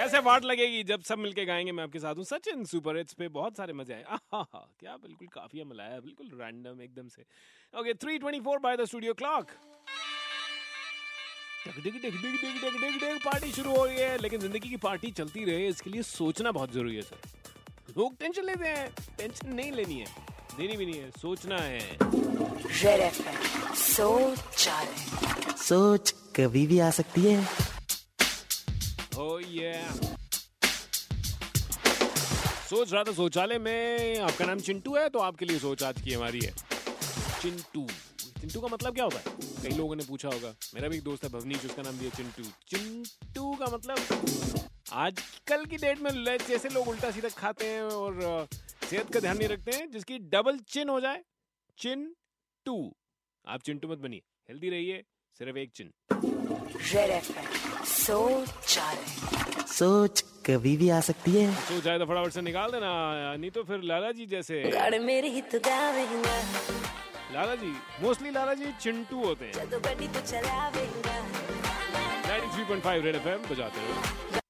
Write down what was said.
कैसे वाट लगेगी जब सब मिलके गाएँगे मैं आपके साथ हूँ। सचिन सुपर हिट्स पे बहुत सारे मज़े आए। आहा क्या बिल्कुल काफिया मिलाया बिल्कुल रैंडम एकदम से। Okay 324 by the studio clock party शुरू हो रही है लेकिन ज़िंदगी की पार्टी चलती रहे इसके लिए सोचना बहुत ज़रूरी है सर। लोग टेंशन लेते हैं टेंशन नहीं लेनी है देनी भी नहीं है सोचना है। सोच कभी भी आ सकती है। Oh yeah. सोच रहा था शौचालय में आपका नाम चिंटू है तो आपके लिए सोच आज की हमारी है। चिंटू। चिंटू का मतलब क्या होता है कई लोगों ने पूछा होगा। मेरा भी एक दोस्त है, भवनीश, उसका नाम है चिंटू। चिंटू का मतलब आजकल की डेट में जैसे लोग उल्टा सीधा खाते हैं और सेहत का ध्यान नहीं रखते हैं, जिसकी डबल चिन हो जाए चिन टू आप चिंटू मत बनिए। हेल्दी रहिए, सिर्फ़ एक चिन। रेड सोच सोच कभी भी आ सकती है। तो चाहे तो फटाफट से निकाल देना नहीं तो फिर लाला जी जैसे। मेरे हित लाला जी मोस्टली लाला जी चिंटू होते हैं। तो 93.5 रेड एफएम बजाते रहो।